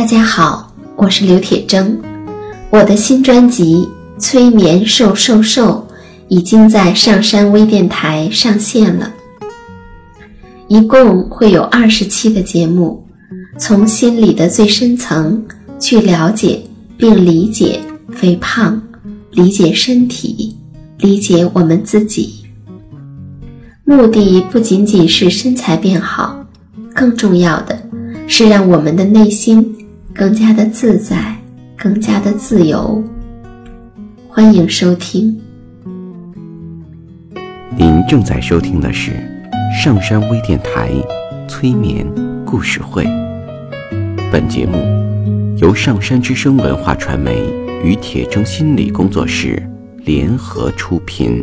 大家好，我是刘铁铮。我的新专辑《催眠瘦瘦瘦》已经在上山微电台上线了，一共会有二十期的节目，从心理的最深层去了解并理解肥胖，理解身体，理解我们自己。目的不仅仅是身材变好，更重要的是让我们的内心。更加的自在，更加的自由。欢迎收听。您正在收听的是上山微电台催眠故事会。本节目由上山之声文化传媒与铁铮心理工作室联合出品。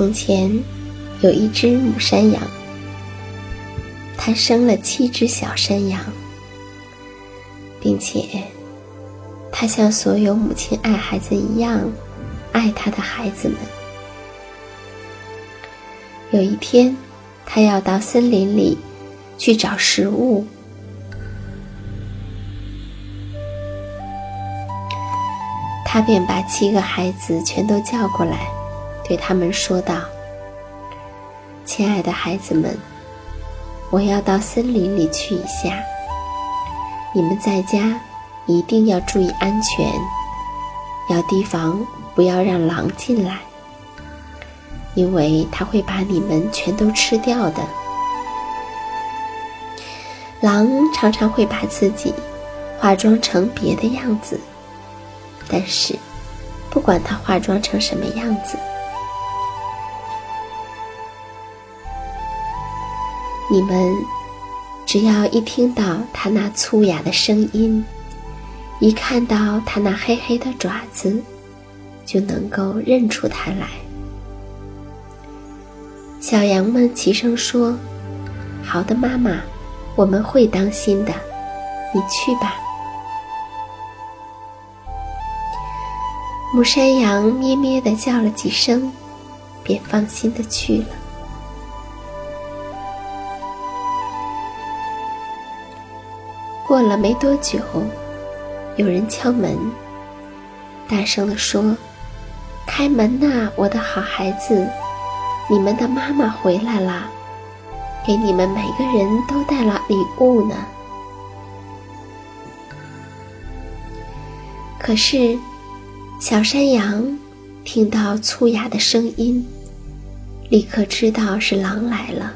从前，有一只母山羊，它生了七只小山羊，并且，它像所有母亲爱孩子一样，爱它的孩子们。有一天，它要到森林里去找食物，它便把七个孩子全都叫过来。对他们说道：“亲爱的孩子们，我要到森林里去一下。你们在家一定要注意安全，要提防不要让狼进来，因为他会把你们全都吃掉的。狼常常会把自己化妆成别的样子，但是不管它化妆成什么样子。”你们只要一听到它那粗哑的声音，一看到它那黑黑的爪子，就能够认出它来。小羊们齐声说：“好的，妈妈，我们会当心的，你去吧。”母山羊咩咩的叫了几声，便放心的去了。过了没多久，有人敲门，大声的说：“开门呐，我的好孩子，你们的妈妈回来啦，给你们每个人都带了礼物呢。”可是。小山羊听到粗哑的声音，立刻知道是狼来了。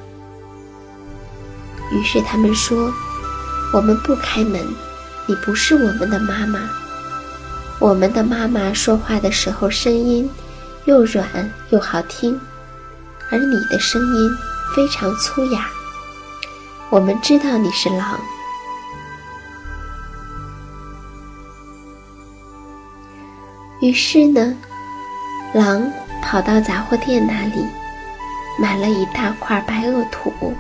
于是他们说：“我们不开门，你不是我们的妈妈。我们的妈妈说话的时候声音又软又好听，而你的声音非常粗哑。我们知道你是狼。”于是呢，狼跑到杂货店那里，买了一大块白垩土，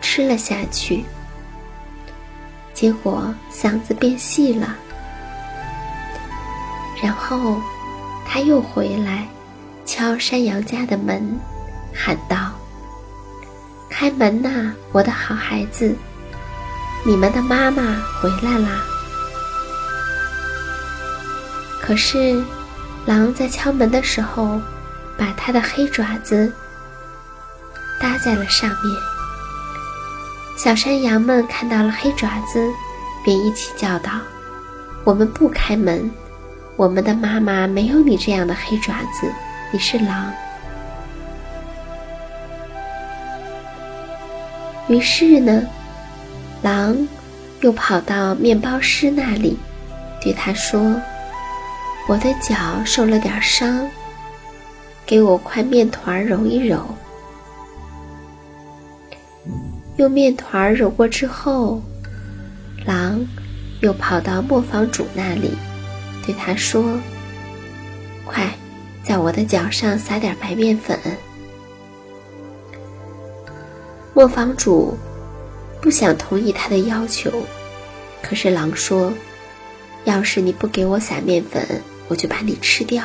吃了下去。结果嗓子变细了。然后，他又回来，敲山羊家的门，喊道：“开门呐，我的好孩子，你们的妈妈回来啦。”可是。狼在敲门的时候，把它的黑爪子搭在了上面。小山羊们看到了黑爪子，便一起叫道：“我们不开门，我们的妈妈没有你这样的黑爪子，你是狼。”于是呢，狼又跑到面包师那里，对他说。我的脚受了点伤，给我块面团揉一揉。用面团揉过之后，狼又跑到磨坊主那里，对他说：“快，在我的脚上撒点白面粉。”磨坊主不想同意他的要求，可是狼说：“要是你不给我撒面粉。”我就把你吃掉。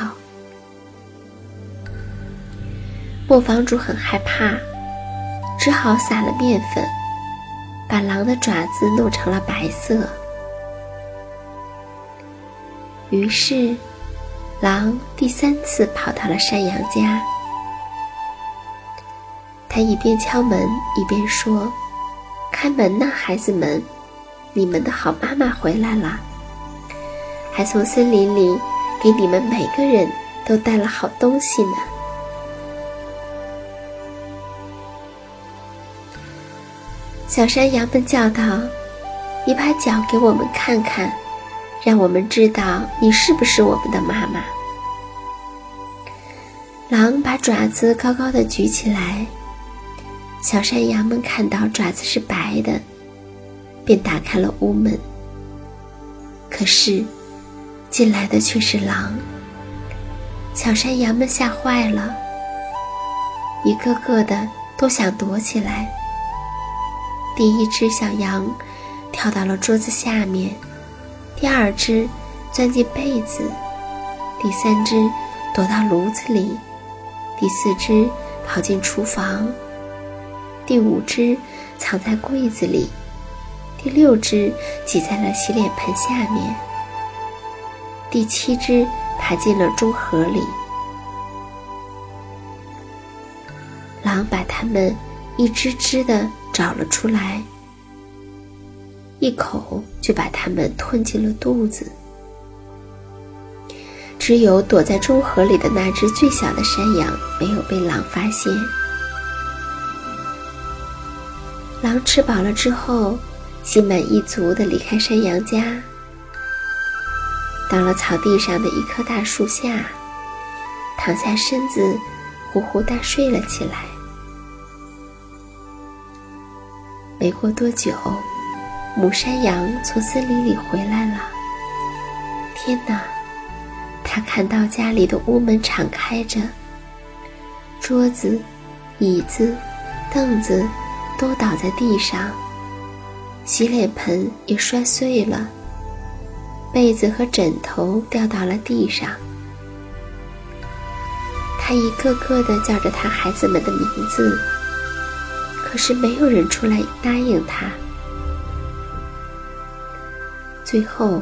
磨坊主很害怕，只好撒了面粉，把狼的爪子弄成了白色。于是，狼第三次跑到了山羊家。他一边敲门，一边说：“开门呐，孩子们，你们的好妈妈回来了，还从森林里。”给你们每个人都带了好东西呢。小山羊们叫道：“你把脚给我们看看，让我们知道你是不是我们的妈妈。”狼把爪子高高的举起来，小山羊们看到爪子是白的，便打开了屋门。可是。进来的却是狼，小山羊们吓坏了，一个个的都想躲起来。第一只小羊跳到了桌子下面，第二只钻进被子，第三只躲到炉子里，第四只跑进厨房，第五只藏在柜子里，第六只挤在了洗脸盆下面。第七只爬进了钟盒里，狼把它们一只只的找了出来，一口就把它们吞进了肚子。只有躲在钟盒里的那只最小的山羊没有被狼发现。狼吃饱了之后，心满意足的离开山羊家。到了草地上的一棵大树下，躺下身子，呼呼大睡了起来。没过多久，母山羊从森林里回来了。天哪！他看到家里的屋门敞开着，桌子、椅子、凳子都倒在地上，洗脸盆也摔碎了，被子和枕头掉到了地上。他一个个的叫着他孩子们的名字，可是没有人出来答应他。最后，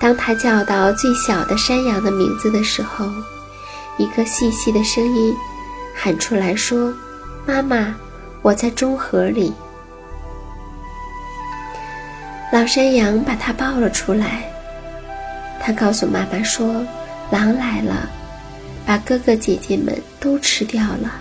当他叫到最小的山羊的名字的时候，一个细细的声音喊出来说：“妈妈，我在中河里。”老山羊把它抱了出来。他告诉妈妈说：“狼来了，把哥哥姐姐们都吃掉了。”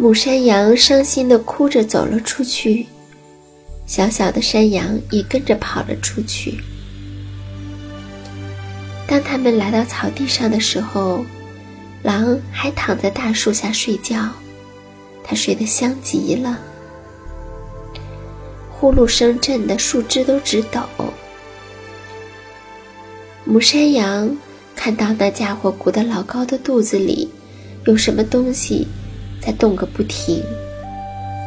母山羊伤心的哭着走了出去，小小的山羊也跟着跑了出去。当他们来到草地上的时候，狼还躺在大树下睡觉，它睡得香极了，呼噜声震得树枝都直抖。母山羊看到那家伙鼓得老高的肚子里有什么东西在动个不停，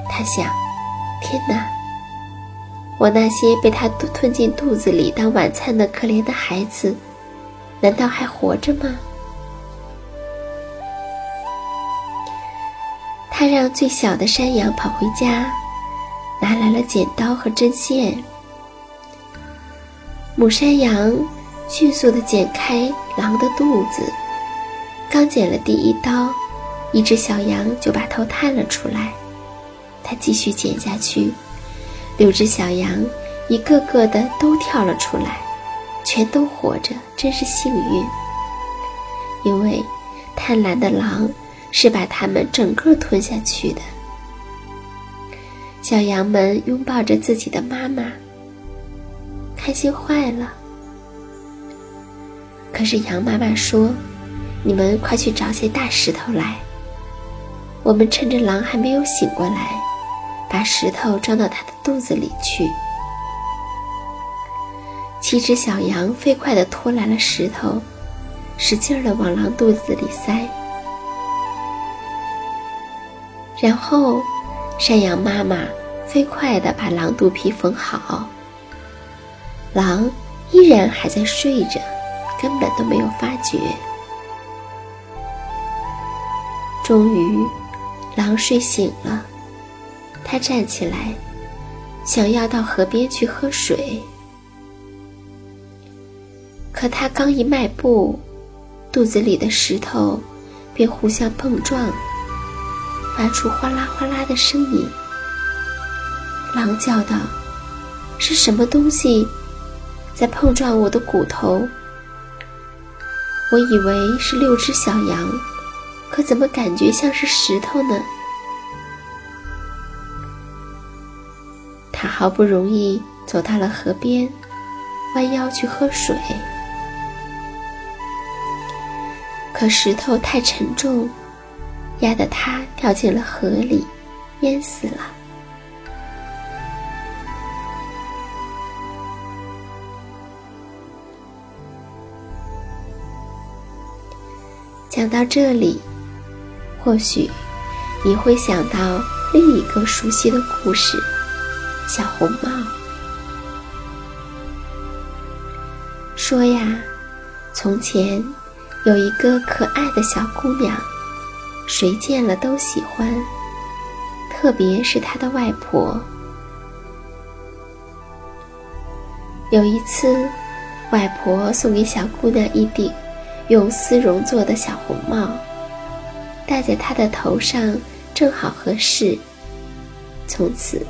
他想：天哪！我那些被它吞进肚子里当晚餐的可怜的孩子，难道还活着吗？他让最小的山羊跑回家，拿来了剪刀和针线。母山羊迅速地剪开狼的肚子，刚剪了第一刀，一只小羊就把头探了出来。它继续剪下去，六只小羊一个个的都跳了出来，全都活着，真是幸运。因为贪婪的狼。是把它们整个吞下去的。小羊们拥抱着自己的妈妈，开心坏了。可是羊妈妈说：“你们快去找些大石头来，我们趁着狼还没有醒过来，把石头装到它的肚子里去。”七只小羊飞快地拖来了石头，使劲儿地往狼肚子里塞。然后，山羊妈妈飞快地把狼肚皮缝好。狼依然还在睡着，根本都没有发觉。终于，狼睡醒了，它站起来，想要到河边去喝水。可它刚一迈步，肚子里的石头便互相碰撞。发出哗啦哗啦的声音，狼叫道：“是什么东西在碰撞我的骨头？”我以为是六只小羊，可怎么感觉像是石头呢？他好不容易走到了河边，弯腰去喝水，可石头太沉重。压得他掉进了河里，淹死了。讲到这里，或许你会想到另一个熟悉的故事——小红帽。说呀，从前有一个可爱的小姑娘。谁见了都喜欢，特别是她的外婆。有一次，外婆送给小姑娘一顶用丝绒做的小红帽，戴在她的头上正好合适。从此，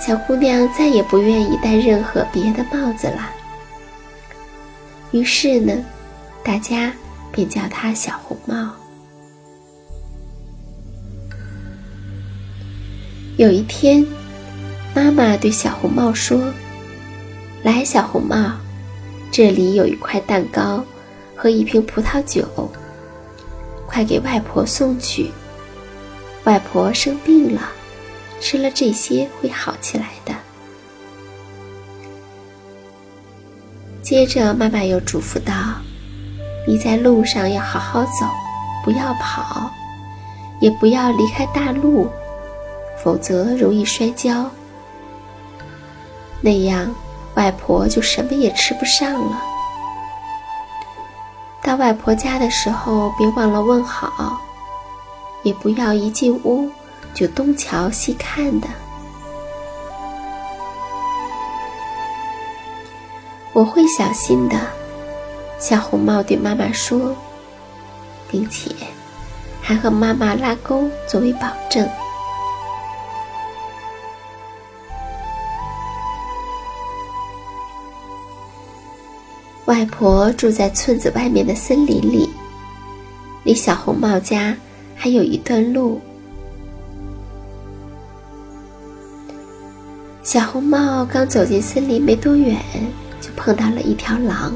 小姑娘再也不愿意戴任何别的帽子了。于是呢，大家便叫她小红帽。有一天，妈妈对小红帽说：“来，小红帽，这里有一块蛋糕和一瓶葡萄酒，快给外婆送去。外婆生病了，吃了这些会好起来的。”接着，妈妈又嘱咐道：“你在路上要好好走，不要跑，也不要离开大路，否则容易摔跤。那样，外婆就什么也吃不上了。到外婆家的时候，别忘了问好，也不要一进屋就东瞧西看的。我会小心的，小红帽对妈妈说，并且还和妈妈拉钩作为保证。外婆住在村子外面的森林里，离小红帽家还有一段路。小红帽刚走进森林没多远。就碰到了一条狼，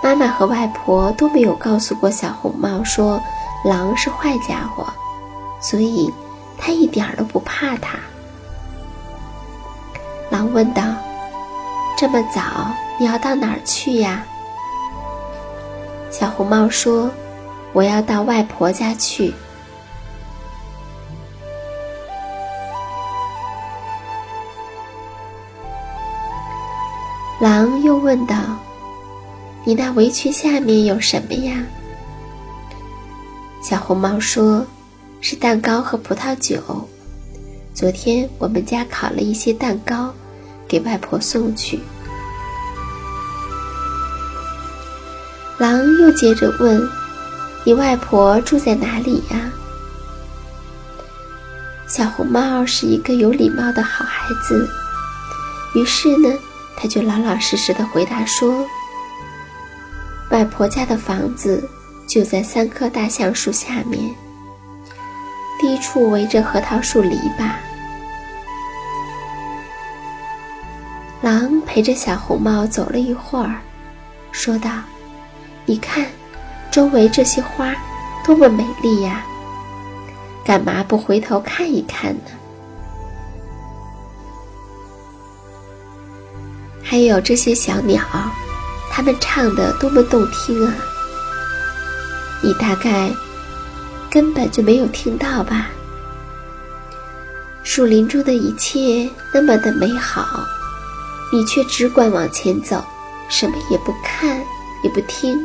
妈妈和外婆都没有告诉过小红帽说狼是坏家伙，所以他一点都不怕它。狼问道：“这么早，你要到哪儿去呀？”小红帽说：“我要到外婆家去。”狼又问道：“你那围裙下面有什么呀？”小红帽说：“是蛋糕和葡萄酒。昨天我们家烤了一些蛋糕，给外婆送去。”狼又接着问：“你外婆住在哪里呀？”小红帽是一个有礼貌的好孩子，于是呢。他就老老实实的回答说：“外婆家的房子就在三棵大橡树下面，低处围着核桃树篱笆。”狼陪着小红帽走了一会儿，说道：“你看，周围这些花多么美丽呀！干嘛不回头看一看呢？”还有这些小鸟，它们唱的多么动听啊！你大概根本就没有听到吧？树林中的一切那么的美好，你却只管往前走，什么也不看，也不听。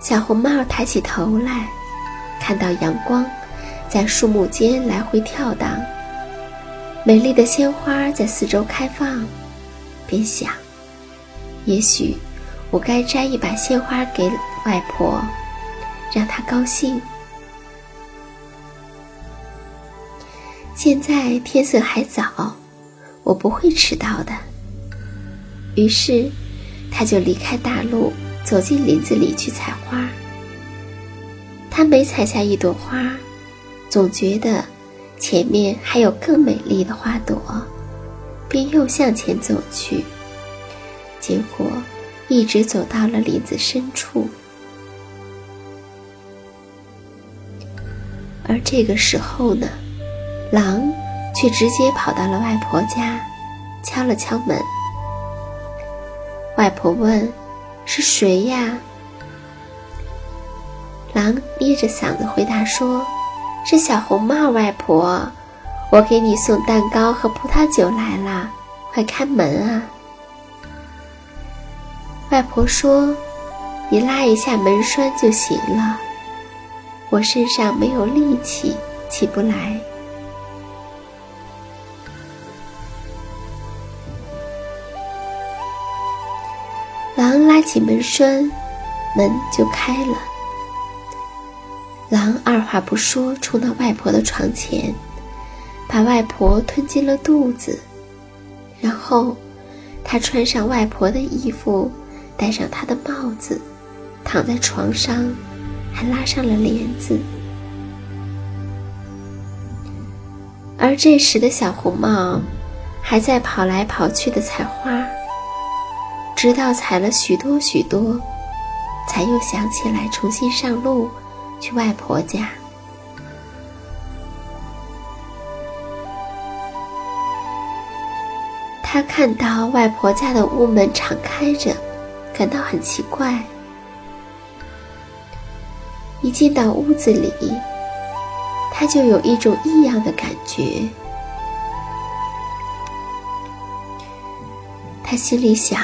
小红帽抬起头来，看到阳光在树木间来回跳荡。美丽的鲜花在四周开放，便想：也许我该摘一把鲜花给外婆，让她高兴。现在天色还早，我不会迟到的。于是，他就离开大路，走进林子里去采花。他每采下一朵花，总觉得。前面还有更美丽的花朵，便又向前走去。结果，一直走到了林子深处。而这个时候呢，狼却直接跑到了外婆家，敲了敲门。外婆问：“是谁呀？”狼捏着嗓子回答说。是小红帽外婆，我给你送蛋糕和葡萄酒来了，快开门啊！外婆说：“你拉一下门栓就行了，我身上没有力气，起不来。”拉起门栓，门就开了。狼二话不说，冲到外婆的床前，把外婆吞进了肚子。然后，他穿上外婆的衣服，戴上她的帽子，躺在床上，还拉上了帘子。而这时的小红帽，还在跑来跑去的采花，直到采了许多许多，才又想起来重新上路。去外婆家，他看到外婆家的屋门敞开着，感到很奇怪。一进到屋子里，他就有一种异样的感觉。他心里想：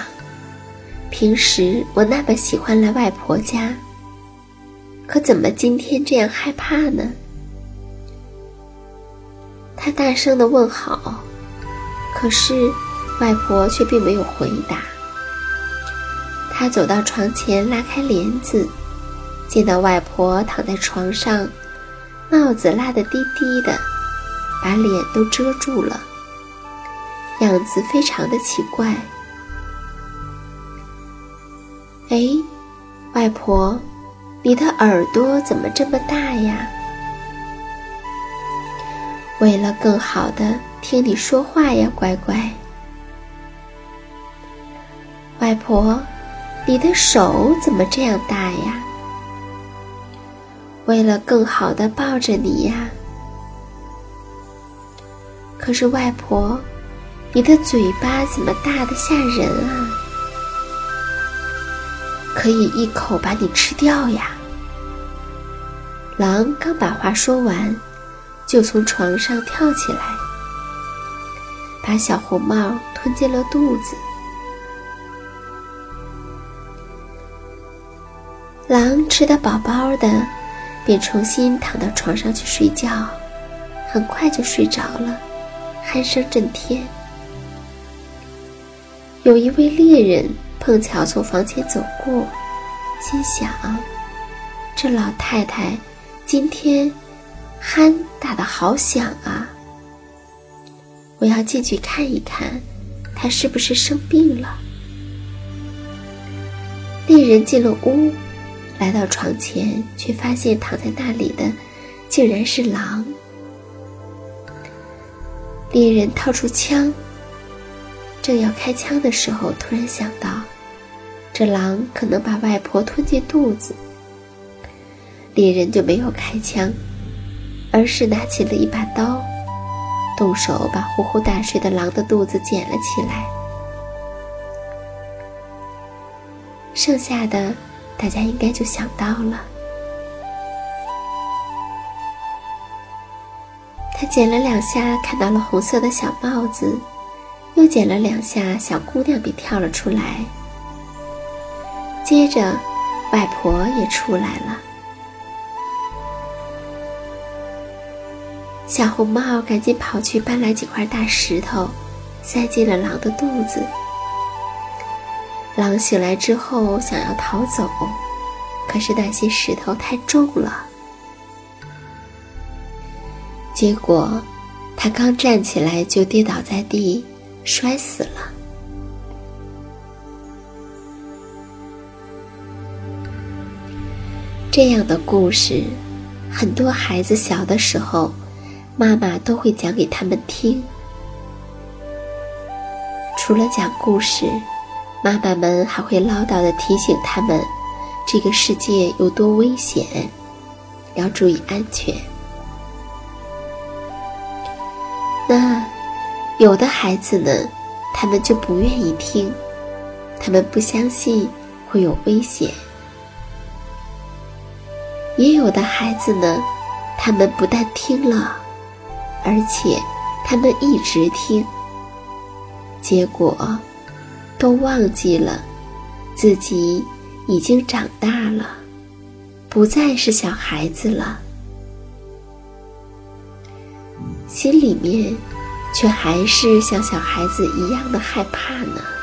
平时我那么喜欢来外婆家，可怎么今天这样害怕呢？他大声的问好，可是外婆却并没有回答。他走到床前，拉开帘子，见到外婆躺在床上，帽子拉得低低的，把脸都遮住了，样子非常的奇怪。哎，外婆，你的耳朵怎么这么大呀？为了更好的听你说话呀，乖乖。外婆。你的手怎么这样大呀？为了更好的抱着你呀。可是外婆，你的嘴巴怎么大的吓人啊？可以一口把你吃掉呀！狼刚把话说完，就从床上跳起来，把小红帽吞进了肚子。狼吃得饱饱的，便重新躺到床上去睡觉，很快就睡着了，鼾声震天。有一位猎人碰巧从房前走过，心想：这老太太今天鼾打得好响啊！我要进去看一看，她是不是生病了。猎人进了屋。来到床前，却发现躺在那里的竟然是狼。猎人掏出枪，正要开枪的时候，突然想到，这狼可能把外婆吞进肚子。猎人就没有开枪，而是拿起了一把刀，动手把呼呼大睡的狼的肚子捡了起来，剩下的。大家应该就想到了，他捡了两下，看到了红色的小帽子，又捡了两下，小姑娘便跳了出来。接着，外婆也出来了。小红帽赶紧跑去搬来几块大石头，塞进了狼的肚子。狼醒来之后想要逃走，可是那些石头太重了。结果，他刚站起来就跌倒在地，摔死了。这样的故事，很多孩子小的时候，妈妈都会讲给他们听。除了讲故事。妈妈们还会唠叨的提醒他们，这个世界有多危险，要注意安全。有的孩子呢，他们就不愿意听，他们不相信会有危险；也有的孩子呢，他们不但听了，而且他们一直听，结果。都忘记了，自己已经长大了，不再是小孩子了，心里面却还是像小孩子一样的害怕呢。